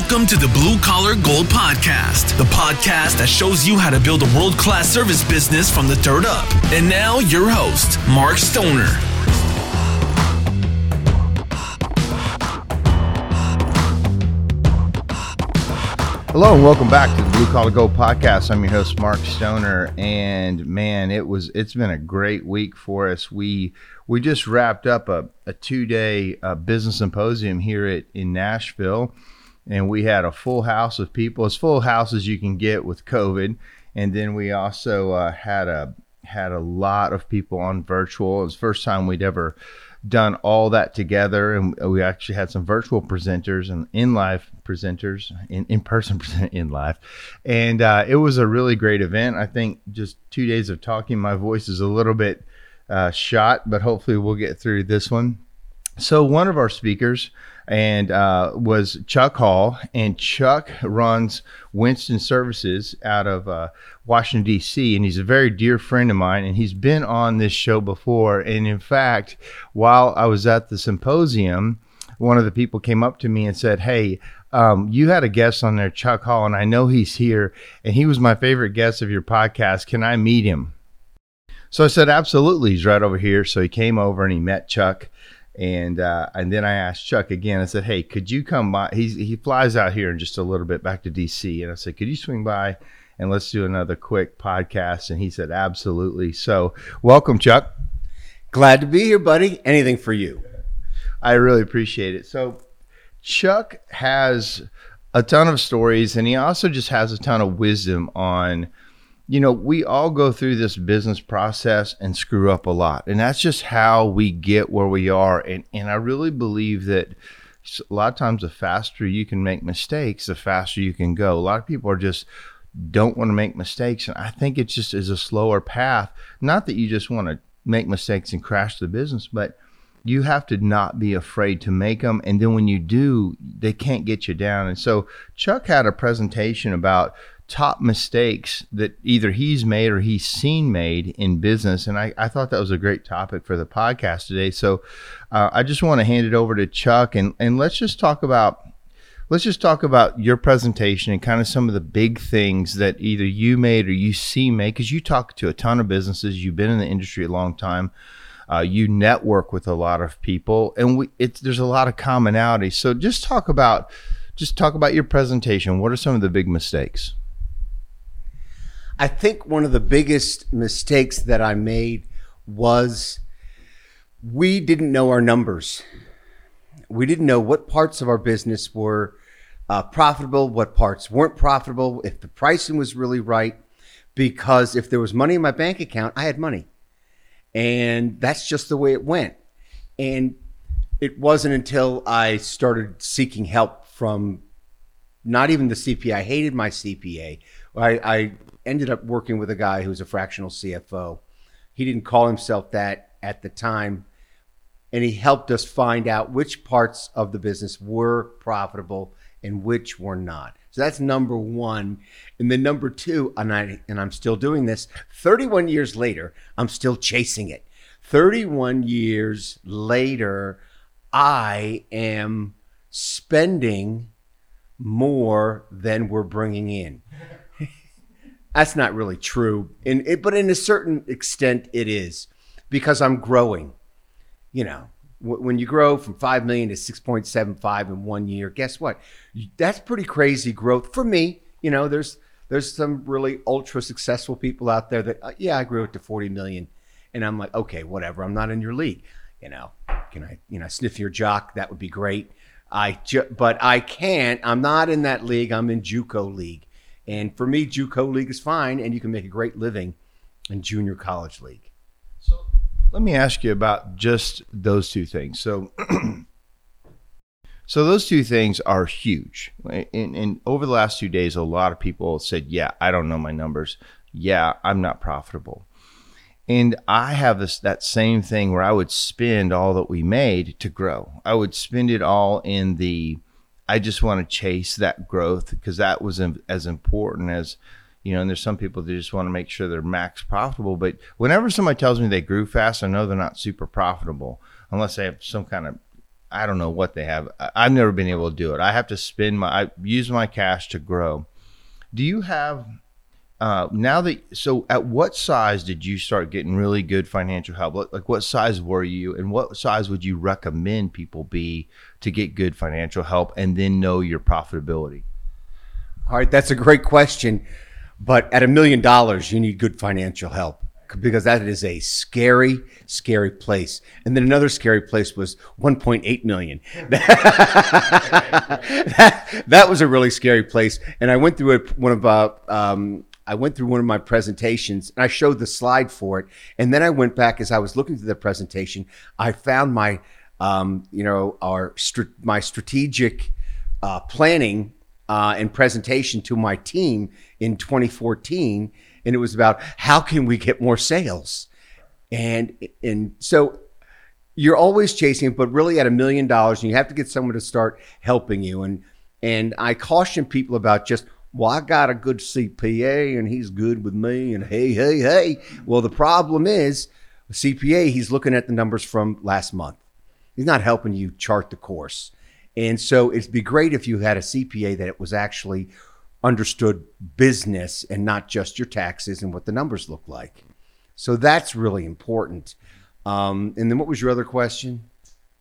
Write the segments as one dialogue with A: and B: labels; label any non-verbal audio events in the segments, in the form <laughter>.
A: Welcome to the Blue Collar Gold Podcast, the podcast that shows you how to build a world class service business from the dirt up. And now, your host, Mark Stoner.
B: Hello and welcome back to the Blue Collar Gold Podcast. I'm your host Mark Stoner, and man, it was it's been a great week for us. We we just wrapped up a, a two day uh, business symposium here at in Nashville, and we had a full house of people, as full house as you can get with COVID, and then we also uh, had a had a lot of people on virtual. It was the first time we'd ever done all that together. And we actually had some virtual presenters and in live presenters in, in person <laughs> present in live and uh, it was a really great event. I think just two days of talking my voice is a little bit uh, shot but hopefully we'll get through this one. So one of our speakers and uh, was Chuck Hall, and Chuck runs Winston's Services out of uh, Washington D.C. and he's a very dear friend of mine, and he's been on this show before. And in fact, while I was at the symposium, one of the people came up to me and said, "Hey." Um, you had a guest on there, Chuck Hall, and I know he's here, and he was my favorite guest of your podcast. Can I meet him? So I said, absolutely. He's right over here. So he came over and he met Chuck and uh, and then I asked Chuck again. I said, "Hey, could you come by? He's, he flies out here in just a little bit back to DC." And I said, "Could you swing by and let's do another quick podcast?" And he said, "Absolutely." So, welcome, Chuck.
C: Glad to be here, buddy. Anything for you.
B: I really appreciate it. So, Chuck has a ton of stories, and he also just has a ton of wisdom on you know, we all go through this business process and screw up a lot. And that's just how we get where we are. And, and I really believe that a lot of times the faster you can make mistakes, the faster you can go. A lot of people are just don't want to make mistakes. And I think it just is a slower path. Not that you just want to make mistakes and crash the business, but you have to not be afraid to make them. And then when you do, they can't get you down. And so Chuck had a presentation about top mistakes that either he's made or he's seen made in business. And I, I thought that was a great topic for the podcast today. So uh, I just want to hand it over to Chuck and, and let's just talk about let's just talk about your presentation and kind of some of the big things that either you made or you see made because you talk to a ton of businesses you've been in the industry a long time uh, you network with a lot of people and we it's there's a lot of commonality so just talk about just talk about your presentation what are some of the big mistakes
C: I think one of the biggest mistakes that I made was we didn't know our numbers. We didn't know what parts of our business were uh, profitable, what parts weren't profitable, if the pricing was really right. Because if there was money in my bank account, I had money. And that's just the way it went. And it wasn't until I started seeking help from not even the CPA. I hated my CPA. I, I ended up working with a guy who was a fractional CFO. He didn't call himself that at the time, and he helped us find out which parts of the business were profitable and which were not. So that's number one. And then number two, and I and I'm still doing this. 31 years later, I'm still chasing it. 31 years later, I am spending more than we're bringing in. <laughs> That's not really true. In it, but in a certain extent, it is because I'm growing. You know, when you grow from five million to six point seven five in one year, guess what? That's pretty crazy growth for me. You know, there's there's some really ultra successful people out there that uh, yeah, I grew it to forty million, and I'm like, okay, whatever. I'm not in your league. You know, can I you know sniff your jock? That would be great. I ju- but I can't. I'm not in that league. I'm in JUCO league and for me, JUCO league is fine, and you can make a great living in junior college league.
B: Let me ask you about just those two things. So, <clears throat> so those two things are huge. And, and over the last two days, a lot of people said, "Yeah, I don't know my numbers. Yeah, I'm not profitable." And I have this that same thing where I would spend all that we made to grow. I would spend it all in the I just want to chase that growth because that was as important as you know. And there's some people that just want to make sure they're max profitable. But whenever somebody tells me they grew fast, I know they're not super profitable unless they have some kind of I don't know what they have. I've never been able to do it. I have to spend my I use my cash to grow. Do you have uh, now that so at what size did you start getting really good financial help? Like what size were you, and what size would you recommend people be to get good financial help and then know your profitability?
C: All right, that's a great question. But at a million dollars, you need good financial help because that is a scary, scary place. And then another scary place was 1.8 million. <laughs> that, that was a really scary place. And I went through it, one of uh, um, I went through one of my presentations and I showed the slide for it. And then I went back as I was looking through the presentation. I found my, um, you know, our my strategic uh, planning uh, and presentation to my team in 2014, and it was about how can we get more sales, and and so you're always chasing, but really at a million dollars, and you have to get someone to start helping you. And and I caution people about just well, I got a good CPA and he's good with me, and hey, hey, hey. Well, the problem is CPA, he's looking at the numbers from last month. He's not helping you chart the course. And so it'd be great if you had a CPA that it was actually understood business and not just your taxes and what the numbers look like. So that's really important. Um, and then what was your other question?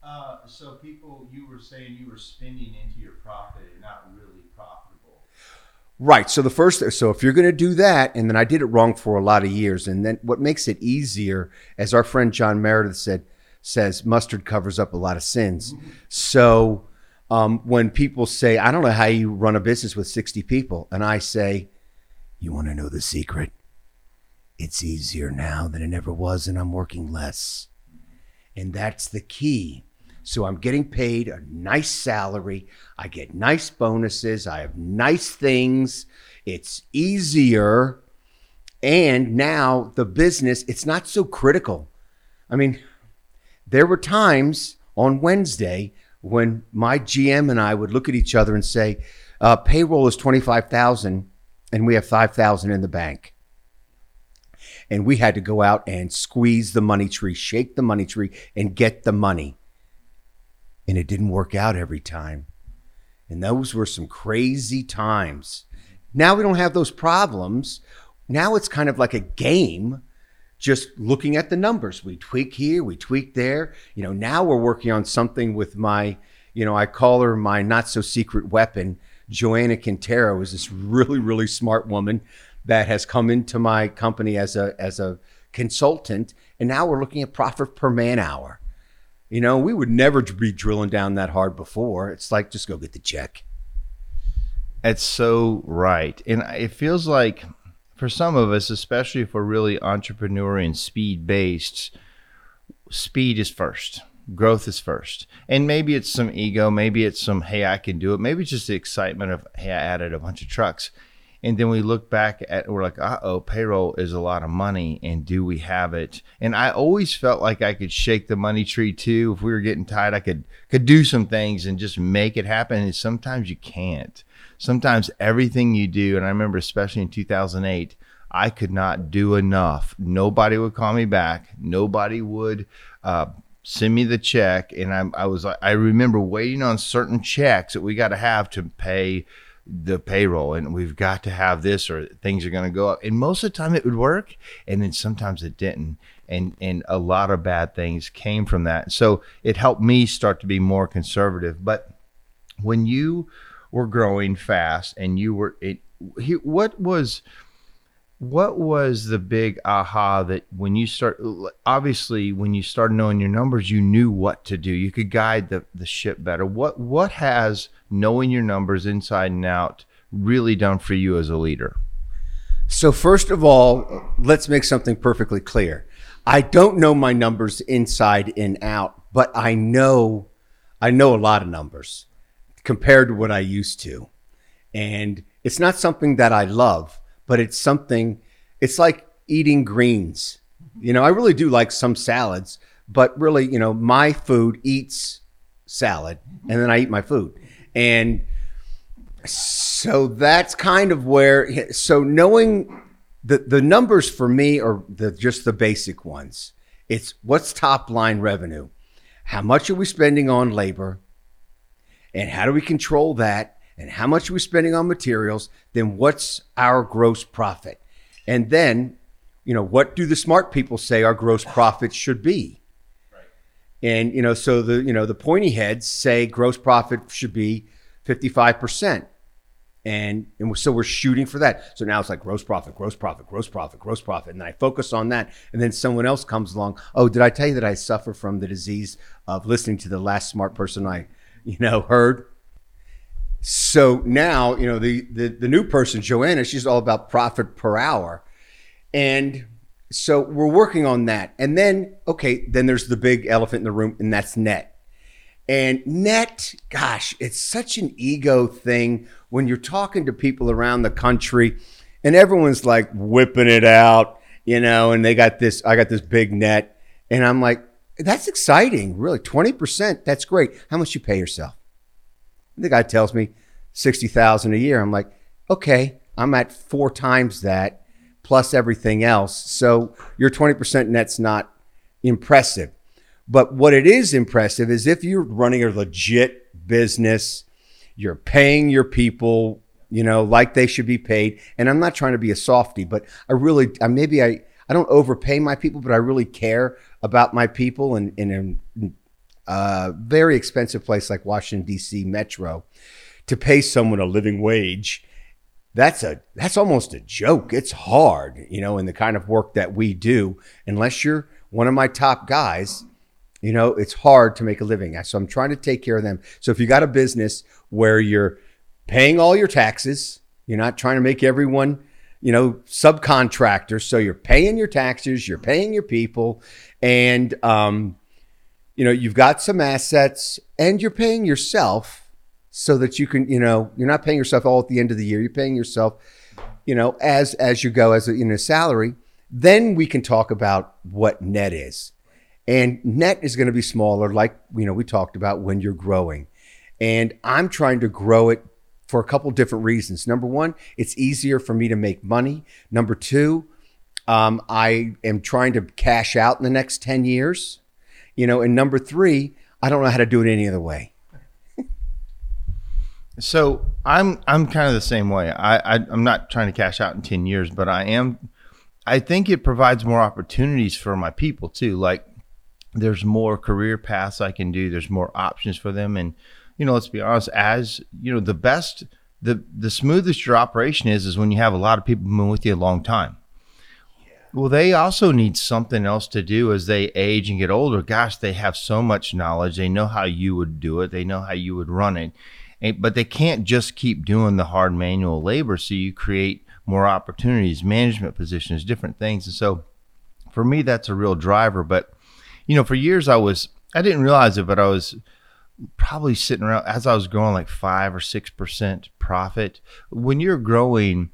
B: Uh, so people, you were saying you were spending into your profit and not really profitable.
C: Right. So the first, so if you're going to do that, and then I did it wrong for a lot of years, and then what makes it easier, as our friend John Meredith said, says mustard covers up a lot of sins. Mm-hmm. So um, when people say, I don't know how you run a business with 60 people, and I say, You want to know the secret? It's easier now than it ever was, and I'm working less. And that's the key. So I'm getting paid a nice salary. I get nice bonuses. I have nice things. It's easier. And now the business, it's not so critical. I mean, there were times on Wednesday when my GM and I would look at each other and say, uh, payroll is 25,000 and we have 5,000 in the bank. And we had to go out and squeeze the money tree, shake the money tree, and get the money. And it didn't work out every time. And those were some crazy times. Now we don't have those problems. Now it's kind of like a game just looking at the numbers. We tweak here, we tweak there. You know, now we're working on something with my, you know, I call her my not so secret weapon. Joanna Quintero is this really, really smart woman that has come into my company as a as a consultant, and now we're looking at profit per man hour. You know, we would never be drilling down that hard before. It's like just go get the check.
B: It's so right, and it feels like for some of us, especially if we're really entrepreneur and speed based, speed is first. Growth is first. And maybe it's some ego, maybe it's some, hey, I can do it. Maybe it's just the excitement of, hey, I added a bunch of trucks. And then we look back at, we're like, uh oh, payroll is a lot of money. And do we have it? And I always felt like I could shake the money tree too. If we were getting tired, I could, could do some things and just make it happen. And sometimes you can't sometimes everything you do, and I remember especially in 2008, I could not do enough. Nobody would call me back. Nobody would uh, send me the check, and I, I was I remember waiting on certain checks that we got to have to pay the payroll, and we've got to have this, or things are going to go up. And most of the time it would work, and then sometimes it didn't. And, and a lot of bad things came from that. So it helped me start to be more conservative. But when you were growing fast and you were it what was what was the big aha that when you start obviously when you started knowing your numbers you knew what to do. You could guide the, the ship better. What what has knowing your numbers inside and out really done for you as a leader?
C: So first of all let's make something perfectly clear. I don't know my numbers inside and out but i know i know a lot of numbers compared to what I used to. And it's not something that I love, but it's something, it's like eating greens. You know, I really do like some salads, but really, you know, my food eats salad and then I eat my food. And so that's kind of where, so knowing the, the numbers for me are the, just the basic ones. It's what's top line revenue? how much are we spending on labor and how do we control that and how much are we spending on materials, then what's our gross profit? And then, you know, what do the smart people say our gross profit should be? And you know, so the you know the pointy heads say gross profit should be fifty five percent, and and so we're shooting for that. So now it's like gross profit, gross profit, gross profit, gross profit, and I focus on that. And then someone else comes along. Oh, did I tell you that I suffer from the disease of listening to the last smart person I, you know, heard? So now you know the the, the new person, Joanna. She's all about profit per hour, and so we're working on that. And then, okay, then there's the big elephant in the room, and that's net. And net, gosh, it's such an ego thing when you're talking to people around the country and everyone's like whipping it out, you know, and they got this, I got this big net. And I'm like, that's exciting, really. 20%, that's great. How much you pay yourself? The guy tells me 60,000 a year. I'm like, okay, I'm at four times that plus everything else. So your 20% net's not impressive. But what it is impressive is if you're running a legit business, you're paying your people, you know, like they should be paid. And I'm not trying to be a softy, but I really, I, maybe I, I don't overpay my people, but I really care about my people. And in a uh, very expensive place like Washington D.C. Metro, to pay someone a living wage that's a that's almost a joke. It's hard, you know, in the kind of work that we do. Unless you're one of my top guys, you know, it's hard to make a living. So I'm trying to take care of them. So if you got a business where you're paying all your taxes, you're not trying to make everyone, you know, subcontractors. So you're paying your taxes, you're paying your people, and um, you know, you've got some assets, and you're paying yourself so that you can, you know, you're not paying yourself all at the end of the year. You're paying yourself, you know, as as you go as a, in a salary. Then we can talk about what net is, and net is going to be smaller, like you know we talked about when you're growing, and I'm trying to grow it for a couple different reasons. Number one, it's easier for me to make money. Number two, um, I am trying to cash out in the next ten years, you know, and number three, I don't know how to do it any other way. <laughs>
B: So I'm I'm kind of the same way. I, I I'm not trying to cash out in ten years, but I am. I think it provides more opportunities for my people too. Like there's more career paths I can do. There's more options for them, and you know, let's be honest. As you know, the best, the the smoothest your operation is is when you have a lot of people moving with you a long time. Well, they also need something else to do as they age and get older. Gosh, they have so much knowledge. They know how you would do it. They know how you would run it but they can't just keep doing the hard manual labor. So you create more opportunities, management positions, different things. And so for me, that's a real driver. But, you know, for years I was, I didn't realize it, but I was probably sitting around as I was growing like five or 6% profit. When you're growing,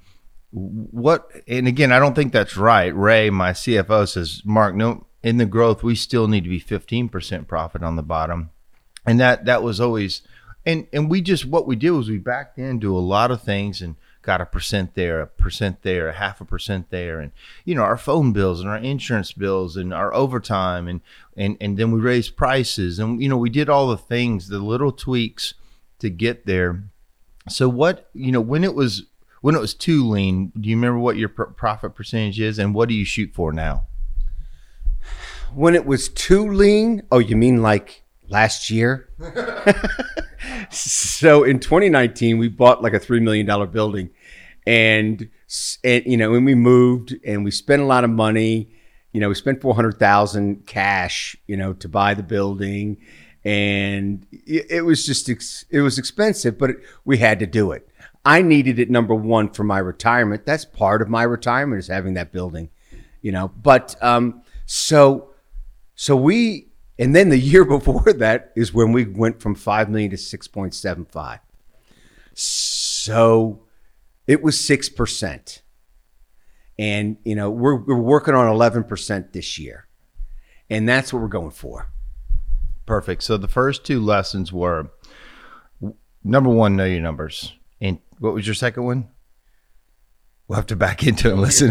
B: what, and again, I don't think that's right. Ray, my CFO says, Mark, no, in the growth, we still need to be 15% profit on the bottom. And that, that was always, and and we just what we did was we backed into a lot of things and got a percent there, a percent there, a half a percent there, and you know our phone bills and our insurance bills and our overtime and and and then we raised prices and you know we did all the things, the little tweaks to get there. So what you know when it was when it was too lean, do you remember what your pr- profit percentage is and what do you shoot for now?
C: When it was too lean, oh, you mean like last year? <laughs> so in 2019, we bought like a $3 million building and, and, you know, when we moved and we spent a lot of money, you know, we spent 400,000 cash, you know, to buy the building and it, it was just, ex- it was expensive, but it, we had to do it. I needed it number one for my retirement. That's part of my retirement is having that building, you know, but, um, so, so we, and then the year <laughs> before that is when we went from 5 million to 6.75. So it was 6%. And, you know, we're, we're working on 11% this year. And that's what we're going for.
B: Perfect. So the first two lessons were number one, know your numbers. And what was your second one? We'll have to back into it and listen.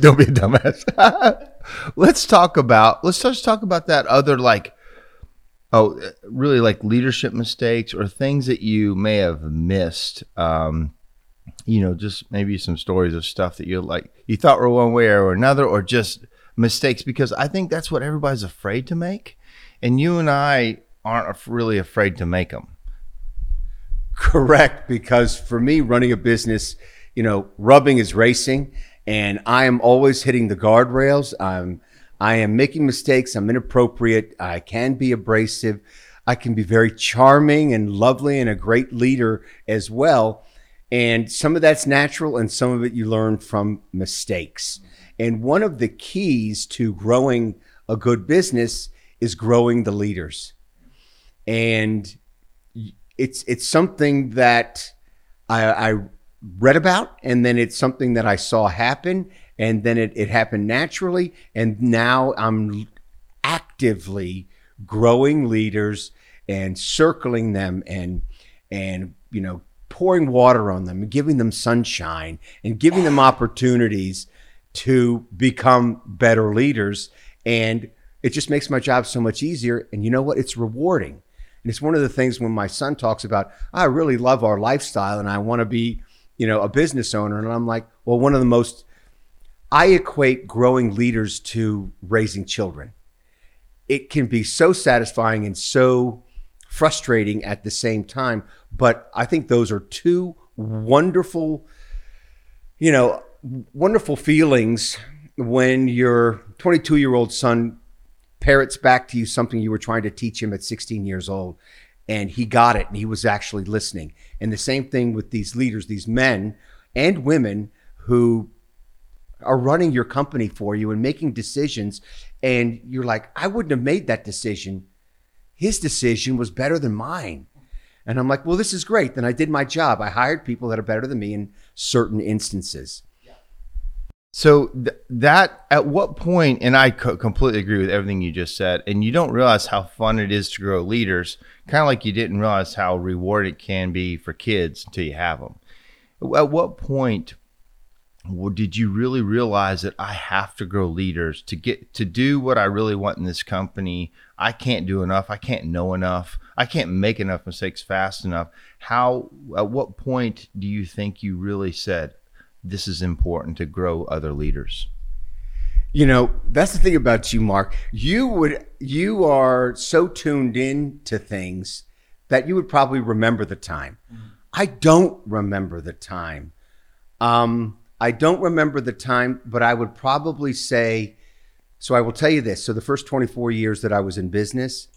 B: Don't be a dumbass. <laughs> <laughs> Let's talk about let's just talk about that other like Oh, really like leadership mistakes or things that you may have missed. Um, you know, just maybe some stories of stuff that you like you thought were one way or another, or just mistakes. Because I think that's what everybody's afraid to make, and you and I aren't really afraid to make them.
C: Correct, because for me, running a business, you know, rubbing is racing, and I am always hitting the guardrails. I'm, I am making mistakes. I'm inappropriate. I can be abrasive. I can be very charming and lovely and a great leader as well. And some of that's natural, and some of it you learn from mistakes. And one of the keys to growing a good business is growing the leaders. And it's it's something that I, I read about, and then it's something that I saw happen, and then it, it happened naturally, and now I'm actively growing leaders and circling them and and you know pouring water on them and giving them sunshine and giving them opportunities to become better leaders. And it just makes my job so much easier. And you know what? It's rewarding. And it's one of the things when my son talks about, I really love our lifestyle and I want to be, you know, a business owner. And I'm like, well, one of the most, I equate growing leaders to raising children. It can be so satisfying and so frustrating at the same time. But I think those are two wonderful, you know, wonderful feelings when your 22 year old son parrots back to you something you were trying to teach him at 16 years old and he got it and he was actually listening. And the same thing with these leaders these men and women who are running your company for you and making decisions. And you're like i wouldn't have made that decision. His decision was better than mine. And i'm like well this is great. Then i did my job. I hired people that are better than me in certain instances
B: So th- that at what point, and I co- completely agree with everything you just said, and you don't realize how fun it is to grow leaders, kind of like you didn't realize how rewarding it can be for kids until you have them. At what point did you really realize that I have to grow leaders to get to do what I really want in this company? I can't do enough. I can't know enough. I can't make enough mistakes fast enough. How? At what point do you think you really said? This is important to grow other leaders.
C: You know, that's the thing about you, Mark. You would you are so tuned in to things that you would probably remember the time. I don't remember the time. Um, I don't remember the time, but I would probably say. So I will tell you this. So the first 24 years that I was in business,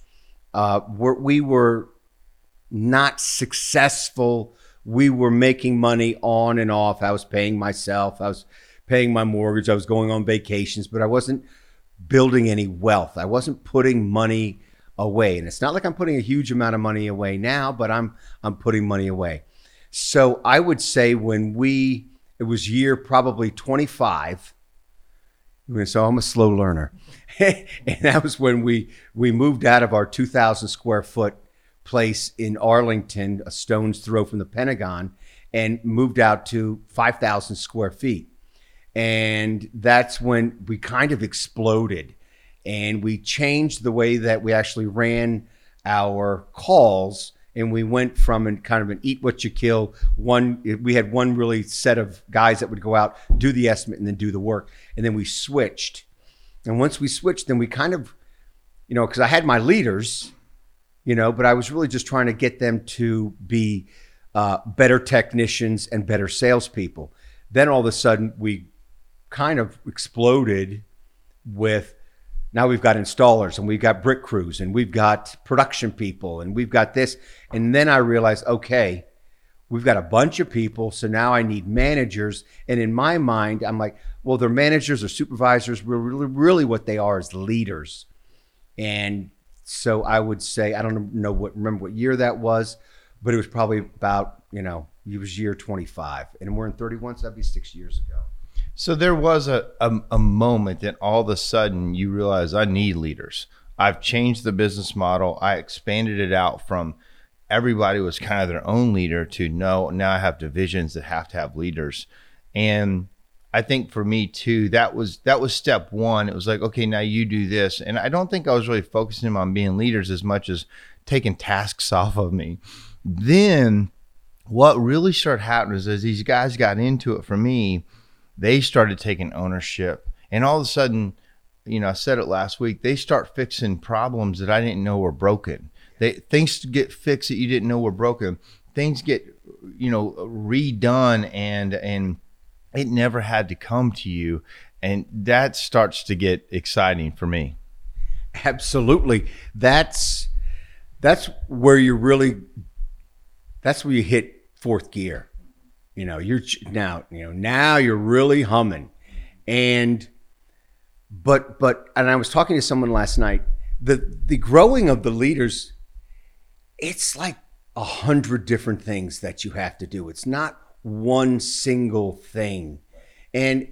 C: uh, we're, we were not successful we were making money on and off. I was paying myself. I was paying my mortgage. I was going on vacations, but I wasn't building any wealth. I wasn't putting money away. And it's not like I'm putting a huge amount of money away now, but I'm I'm putting money away. So I would say when we it was year probably 25. So I'm a slow learner. <laughs> and that was when we we moved out of our 2000 square foot place in Arlington, a stone's throw from the Pentagon, and moved out to 5,000 square feet. And that's when we kind of exploded. And we changed the way that we actually ran our calls. And we went from an kind of an eat what you kill. One, we had one really set of guys that would go out, do the estimate, and then do the work. And then we switched. And once we switched, then we kind of, you know, because I had my leaders you know, but I was really just trying to get them to be uh, better technicians and better salespeople. Then all of a sudden, we kind of exploded with now we've got installers and we've got brick crews and we've got production people and we've got this. And then I realized, okay, we've got a bunch of people. So now I need managers. And in my mind, I'm like, well, they're managers or supervisors. Really, really what they are is leaders. And so I would say I don't know what remember what year that was, but it was probably about you know it was year 25, and we're in 31, so that'd be six years ago.
B: So there was a, a, a moment that all of a sudden you realize I need leaders. I've changed the business model. I expanded it out from everybody was kind of their own leader to no, now I have divisions that have to have leaders. And I think for me too, that was that was step one. It was like, okay, now you do this, and I don't think I was really focusing on being leaders as much as taking tasks <laughs> off of me. Then, what really started happening is as these guys got into it for me, they started taking ownership, and all of a sudden, you know, I said it last week. They start fixing problems that I didn't know were broken. They things get fixed that you didn't know were broken. Things get, you know, redone and and it never had to come to you. And that starts to get exciting for me.
C: Absolutely. That's that's where you really that's where you hit fourth gear. You know, you're now, you know, now you're really humming. And but but and I was talking to someone last night, the the growing of the leaders, it's like a hundred different things that you have to do. It's not one single thing. And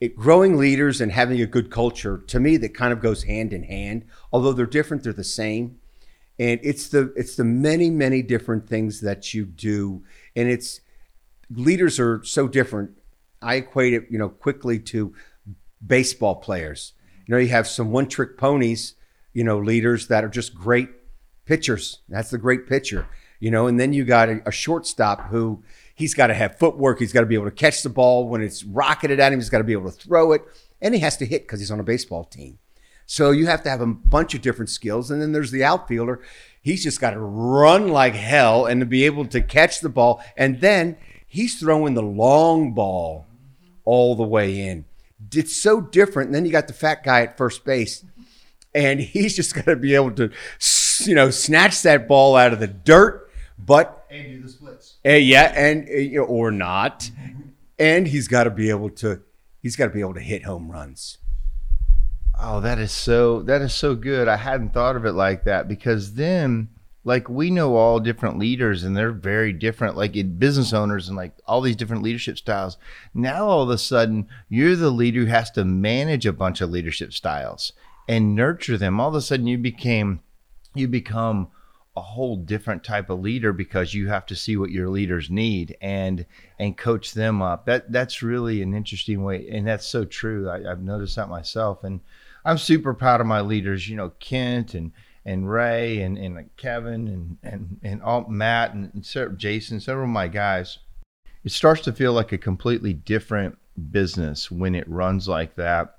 C: it, growing leaders and having a good culture, to me, that kind of goes hand in hand. Although they're different, they're the same. And it's the it's the many many different things that you do, and it's leaders are so different. I equate it, you know, quickly to baseball players. You know, you have some one trick ponies, you know, leaders that are just great pitchers. That's the great pitcher, you know, and then you got a, a shortstop who He's got to have footwork. He's got to be able to catch the ball when it's rocketed at him. He's got to be able to throw it, and he has to hit because he's on a baseball team. So you have to have a bunch of different skills. And then there's the outfielder. He's just got to run like hell and to be able to catch the ball. And then he's throwing the long ball all the way in. It's so different. And then you got the fat guy at first base, and <laughs> he's just got to be able to, you know, snatch that ball out of the dirt, but
B: and do the splits.
C: Uh, yeah, and uh, or not, and he's got to be able to. He's got to be able to hit home runs.
B: Oh, that is so that is so good. I hadn't thought of it like that because then like we know all different leaders and they're very different like in business owners and like all these different leadership styles. Now all of a sudden you're the leader who has to manage a bunch of leadership styles and nurture them. All of a sudden you became you become a whole different type of leader because you have to see what your leaders need and and coach them up. That that's really an interesting way, and that's so true. I, have noticed that myself, and I'm super proud of my leaders. You know, Kent and and Ray and and Kevin and and and all Matt and, and Jason, several of my guys. It starts to feel like a completely different business when it runs like that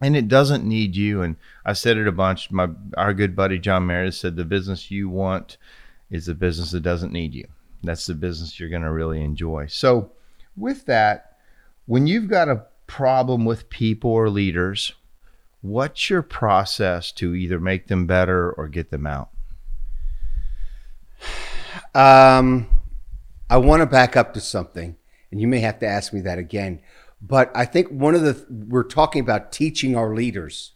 B: and it doesn't need you. And I said it a bunch. My our good buddy John Meredith said the business you want is the business that doesn't need you. That's the business you're going to really enjoy. So, with that, when you've got a problem with people or leaders, what's your process to either make them better or get them out?
C: Um, I want to back up to something, and you may have to ask me that again. But I think one of the, we're talking about teaching our leaders.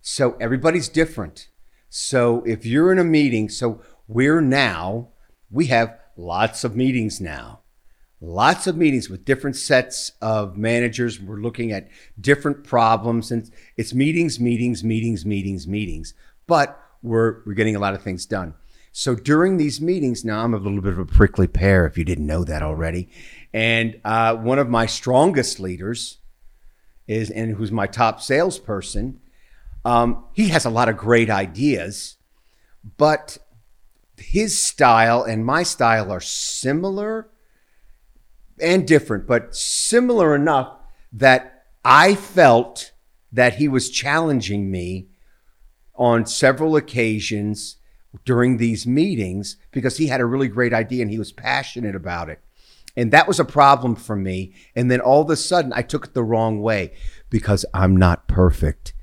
C: So everybody's different. So if you're in a meeting, so we're now, we have lots of meetings now. Lots of meetings with different sets of managers. We're looking at different problems and it's meetings, meetings, meetings, meetings, meetings. But we're, we're getting a lot of things done. So during these meetings, now I'm a little bit of a prickly pear if you didn't know that already. And uh, one of my strongest leaders is, and who's my top salesperson, um, he has a lot of great ideas, but his style and my style are similar and different, but similar enough that I felt that he was challenging me on several occasions during these meetings because he had a really great idea and he was passionate about it. And that was a problem for me. And then all of a sudden, I took it the wrong way because I'm not perfect.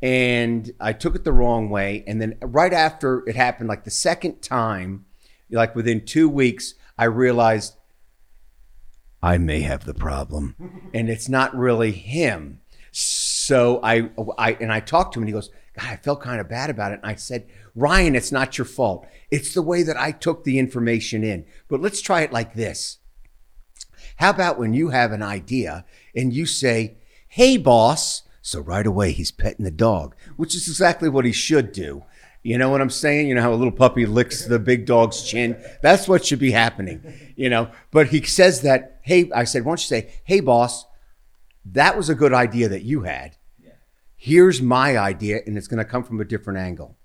C: And I took it the wrong way. And then right after it happened, like the second time, like within two weeks, I realized I may have the problem <laughs> and it's not really him. So I, I, and I talked to him and he goes, I felt kind of bad about it. And I said, Ryan, it's not your fault. It's the way that I took the information in. But let's try it like this. How about when you have an idea and you say, Hey, boss? So right away he's petting the dog, which is exactly what he should do. You know what I'm saying? You know how a little puppy licks the big dog's chin? That's what should be happening, you know. But he says that, hey, I said, why don't you say, hey, boss, that was a good idea that you had. Here's my idea, and it's going to come from a different angle.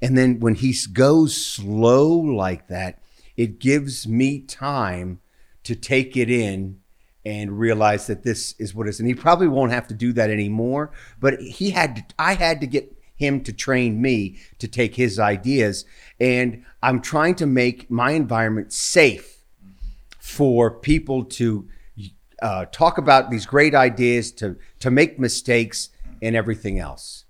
C: And then when he goes slow like that, it gives me time to take it in and realize that this is what it is. And he probably won't have to do that anymore. But he had to, I had to get him to train me to take his ideas. And I'm trying to make my environment safe for people to uh, talk about these great ideas, to to make mistakes, and everything else.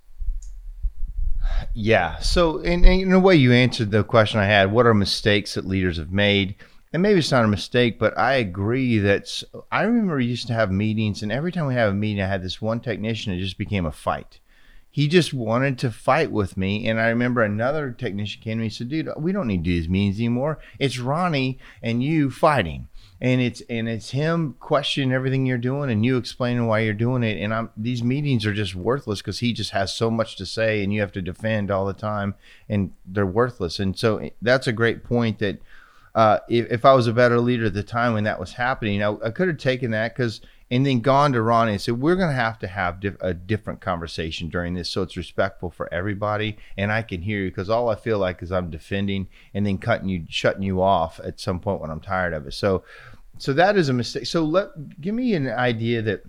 B: Yeah. So, in, in a way, you answered the question I had. What are mistakes that leaders have made? And maybe it's not a mistake, but I agree that I remember we used to have meetings, and every time we have a meeting, I had this one technician. It just became a fight. He just wanted to fight with me, and I remember another technician came to me and said, "Dude, we don't need to do these meetings anymore. It's Ronnie and you fighting." and it's and it's him questioning everything you're doing and you explaining why you're doing it and I'm these meetings are just worthless because he just has so much to say and you have to defend all the time and they're worthless and so eh, that's a great point that uh, if, if I was a better leader at the time when that was happening, I, I could have taken that because and then gone to Ronnie and said, "We're going to have to have a different conversation during this, so it's respectful for everybody, and I can hear you because all I feel like is I'm defending and then cutting you, shutting you off at some point when I'm tired of it." So, so that is a mistake. So let give me an idea that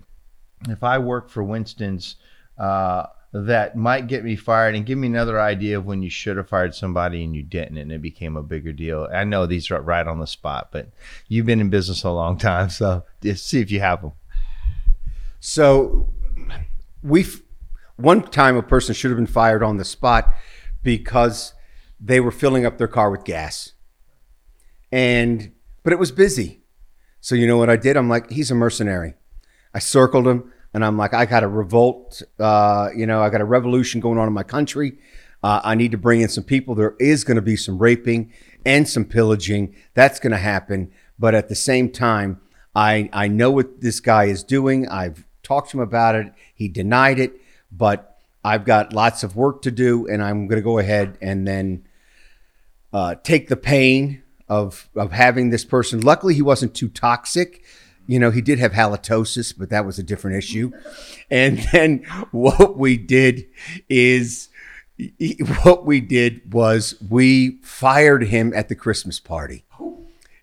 B: if I work for Winston's. Uh, that might get me fired and give me another idea of when you should have fired somebody and you didn't and it became a bigger deal i know these are right on the spot but you've been in business a long time so just see if you have them
C: so we one time a person should have been fired on the spot because they were filling up their car with gas. And but it was busy. So you know what I did? I'm like, he's a mercenary. I circled him and I'm like, I got a revolt, uh, you know, I got a revolution going on in my country. Uh, I need to bring in some people. There is going to be some raping and some pillaging. That's going to happen. But at the same time, I, I know what this guy is doing. I've talked to him about it. He denied it, but I've got lots of work to do, and I'm going to go ahead and then uh, take the pain of of having this person. Luckily, he wasn't too toxic. You know, he did have halitosis, but that was a different issue. And then what we did is what we did was we fired him at the Christmas party.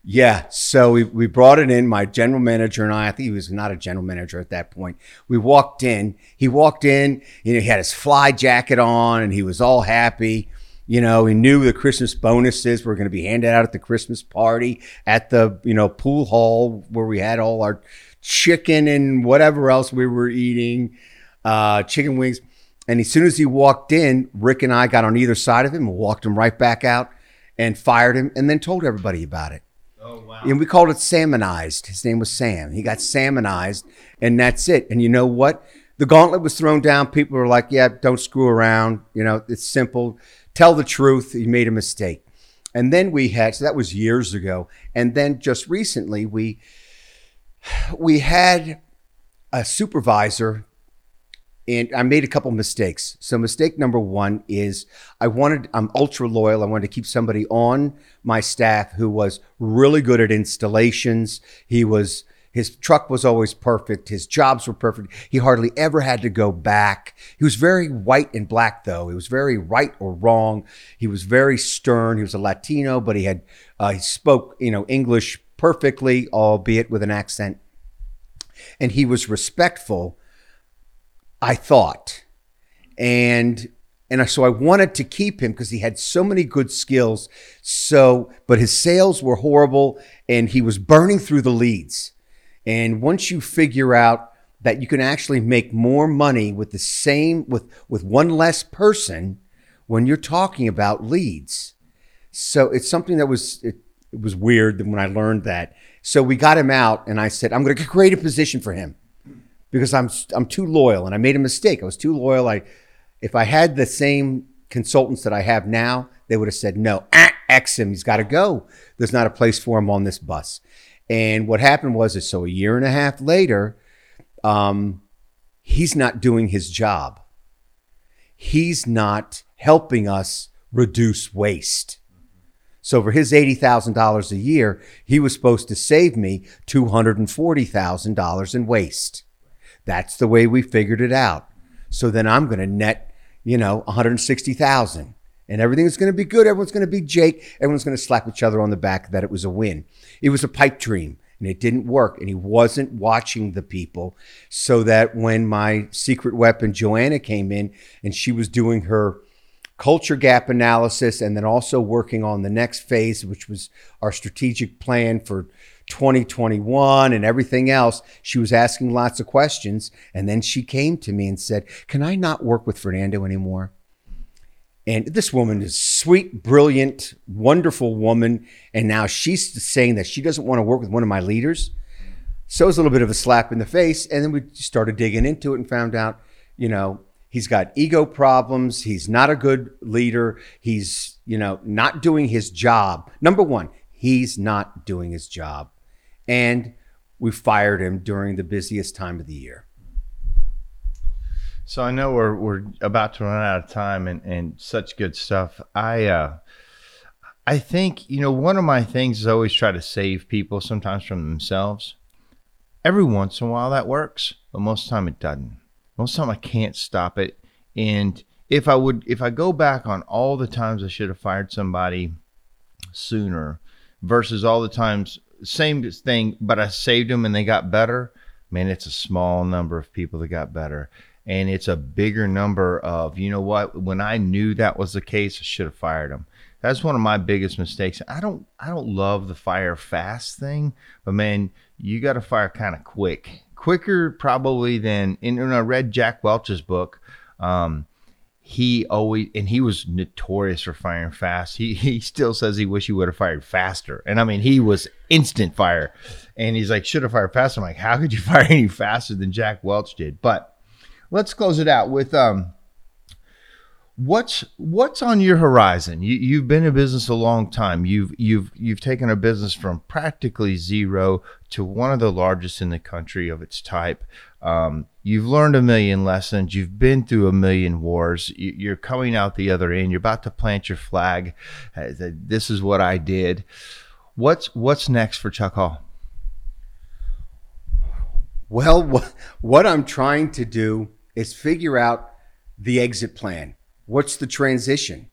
C: Yeah. So we, we brought it in. My general manager and I, I think he was not a general manager at that point. We walked in. He walked in, you know, he had his fly jacket on and he was all happy. You know, he knew the Christmas bonuses were going to be handed out at the Christmas party at the, you know, pool hall where we had all our chicken and whatever else we were eating, uh, chicken wings. And as soon as he walked in, Rick and I got on either side of him and walked him right back out and fired him and then told everybody about it. Oh, wow. And we called it salmonized. His name was Sam. He got salmonized, and that's it. And you know what? The gauntlet was thrown down. People were like, yeah, don't screw around. You know, it's simple. Tell the truth. You made a mistake. And then we had, so that was years ago. And then just recently, we, we had a supervisor and I made a couple mistakes. So mistake number one is I wanted I'm ultra loyal. I wanted to keep somebody on my staff who was really good at installations. He was his truck was always perfect. His jobs were perfect. He hardly ever had to go back. He was very white and black, though. He was very right or wrong. He was very stern. He was a Latino, but he had uh, he spoke you know English perfectly, albeit with an accent. And he was respectful I thought. And and so I wanted to keep him because he had so many good skills. So, but his sales were horrible and he was burning through the leads. And once you figure out that you can actually make more money with the same with with one less person when you're talking about leads. So it's something that was it, it was weird when I learned that. So we got him out and I said, I'm going to create a position for him because I'm I'm too loyal and I made a mistake. I was too loyal. I if I had the same consultants that I have now, they would have said no, ah, X him. He's got to go. There's not a place for him on this bus. And what happened was, is so a year and a half later, um, he's not doing his job. He's not helping us reduce waste. So for his $80,000 a year, he was supposed to save me $240,000 in waste. That's the way we figured it out. So then I'm going to net, you know, 160,000 and everything's going to be good. Everyone's going to be Jake. Everyone's going to slap each other on the back that it was a win. It was a pipe dream and it didn't work. And he wasn't watching the people so that when my secret weapon, Joanna, came in and she was doing her culture gap analysis and then also working on the next phase, which was our strategic plan for 2021 and everything else. She was asking lots of questions. And then she came to me and said, Can I not work with Fernando anymore? And this woman is sweet, brilliant, wonderful woman. And now she's saying that she doesn't want to work with one of my leaders. So it was a little bit of a slap in the face. And then we started digging into it and found out, you know, he's got ego problems. He's not a good leader. He's, you know, not doing his job. Number one, he's not doing his job. And we fired him during the busiest time of the year.
B: So I know we're we're about to run out of time and, and such good stuff. I uh I think, you know, one of my things is always try to save people sometimes from themselves. Every once in a while that works, but most of the time it doesn't. Most of the time I can't stop it. And if I would if I go back on all the times I should have fired somebody sooner versus all the times same thing, but I saved them and they got better, man, it's a small number of people that got better. And it's a bigger number of you know what? When i knew that was the case i should have fired them. that's one of my biggest mistakes. I don't i don't love the fire fast thing but man you got to fire kind of quick. Quicker probably than in, in i read jack welch's book um, he always and he was notorious for firing fast. He he still says he wish he would have fired faster. And I mean he was instant fire. And he's like, should have fired faster. I'm like, how could you <laughs> fire any faster than Jack Welch did? But let's close it out with um, what's what's on your horizon? You, you've been in business a long time. You've you've you've taken a business from practically zero to one of the largest in the country of its type. Um, you've learned a million lessons. You've been through a million wars. You're coming out the other end. You're about to plant your flag. Uh, this is what i did. What's what's next for chuck hall?
C: Well what i'm trying to do is figure out the exit plan. What's the transition?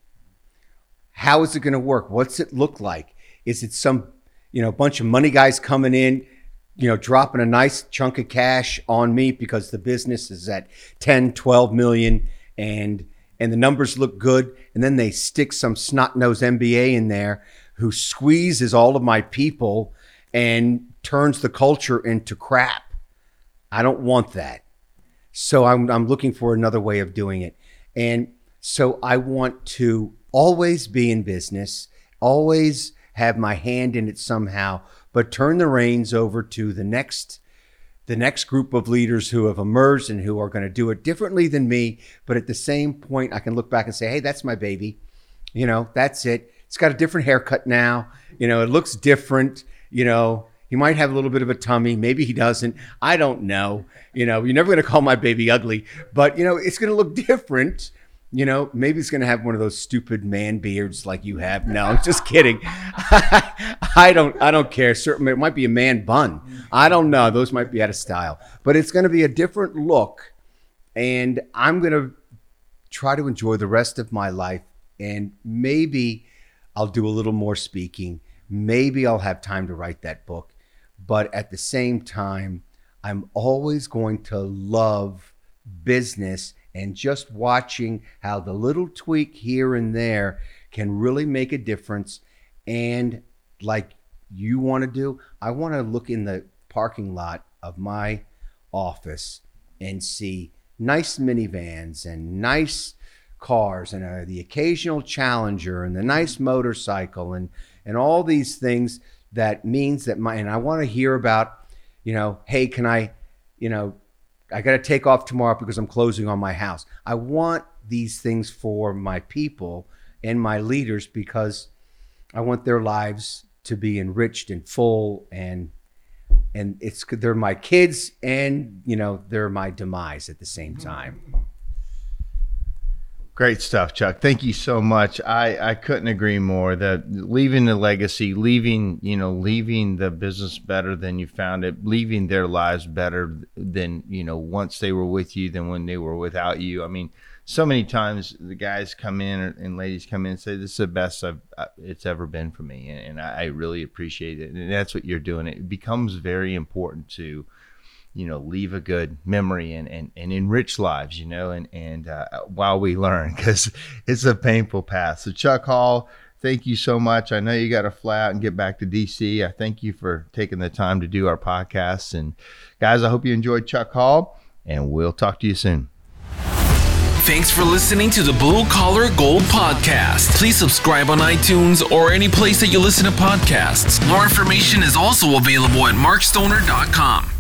C: How is it going to work? What's it look like? Is it some, you know, bunch of money guys coming in, you know, dropping a nice chunk of cash on me because the business is at 10, 12 million and and the numbers look good and then they stick some snot-nosed MBA in there who squeezes all of my people and turns the culture into crap. I don't want that. So I'm, I'm looking for another way of doing it. And so I want to always be in business, always have my hand in it somehow, but turn the reins over to the next the next group of leaders who have emerged and who are going to do it differently than me, but at the same point I can look back and say, "Hey, that's my baby." You know, that's it. It's got a different haircut now. You know, it looks different. You know, he might have a little bit of a tummy. Maybe he doesn't. I don't know. You know, you're never going to call my baby ugly, but you know, it's going to look <laughs> different. You know, maybe he's going to have one of those stupid man beards like you have. No, I'm just <laughs> kidding. <laughs> I don't. I don't care. Certainly, it might be a man bun. I don't know. Those might be out of style, but it's going to be a different look, and I'm going to try to enjoy the rest of my life. And maybe I'll do a little more speaking. Maybe I'll have time to write that book but at the same time, I'm always going to love business and just watching how the little tweak here and there can really make a difference. And like you want to do, I want to look in the parking lot of my office and see nice minivans and nice cars and uh, the occasional challenger and the nice motorcycle and and all these things that means that my and I want to hear about, you know, hey, can I, you know, I got to take off tomorrow because I'm closing on my house. I want these things for my people and my leaders because I want their lives to be enriched and full and and it's they're my kids and you know they're my demise at the same time.
B: Great stuff, Chuck. Thank you so much. I, I couldn't agree more that leaving the legacy, leaving, you know, leaving the business better than you found it, leaving their lives better than, you know, once they were with you than when they were without you. I mean, so many times the guys come in and ladies come in and say, this is the best I've, it's ever been for me. And, and I really appreciate it. And that's what you're doing. It becomes very important to, you know leave a good memory and and, and enrich lives you know and and uh, while we learn <laughs> because it's a painful path so chuck hall thank you so much i know you got to fly out and get back to dc i thank you for taking the time to do our podcast and guys i hope you enjoyed chuck hall and we'll talk to you soon
A: Thanks for listening to the Blue Collar Gold Podcast. Please subscribe on iTunes or any place that you listen to podcasts. More information is also available at markstoner.com.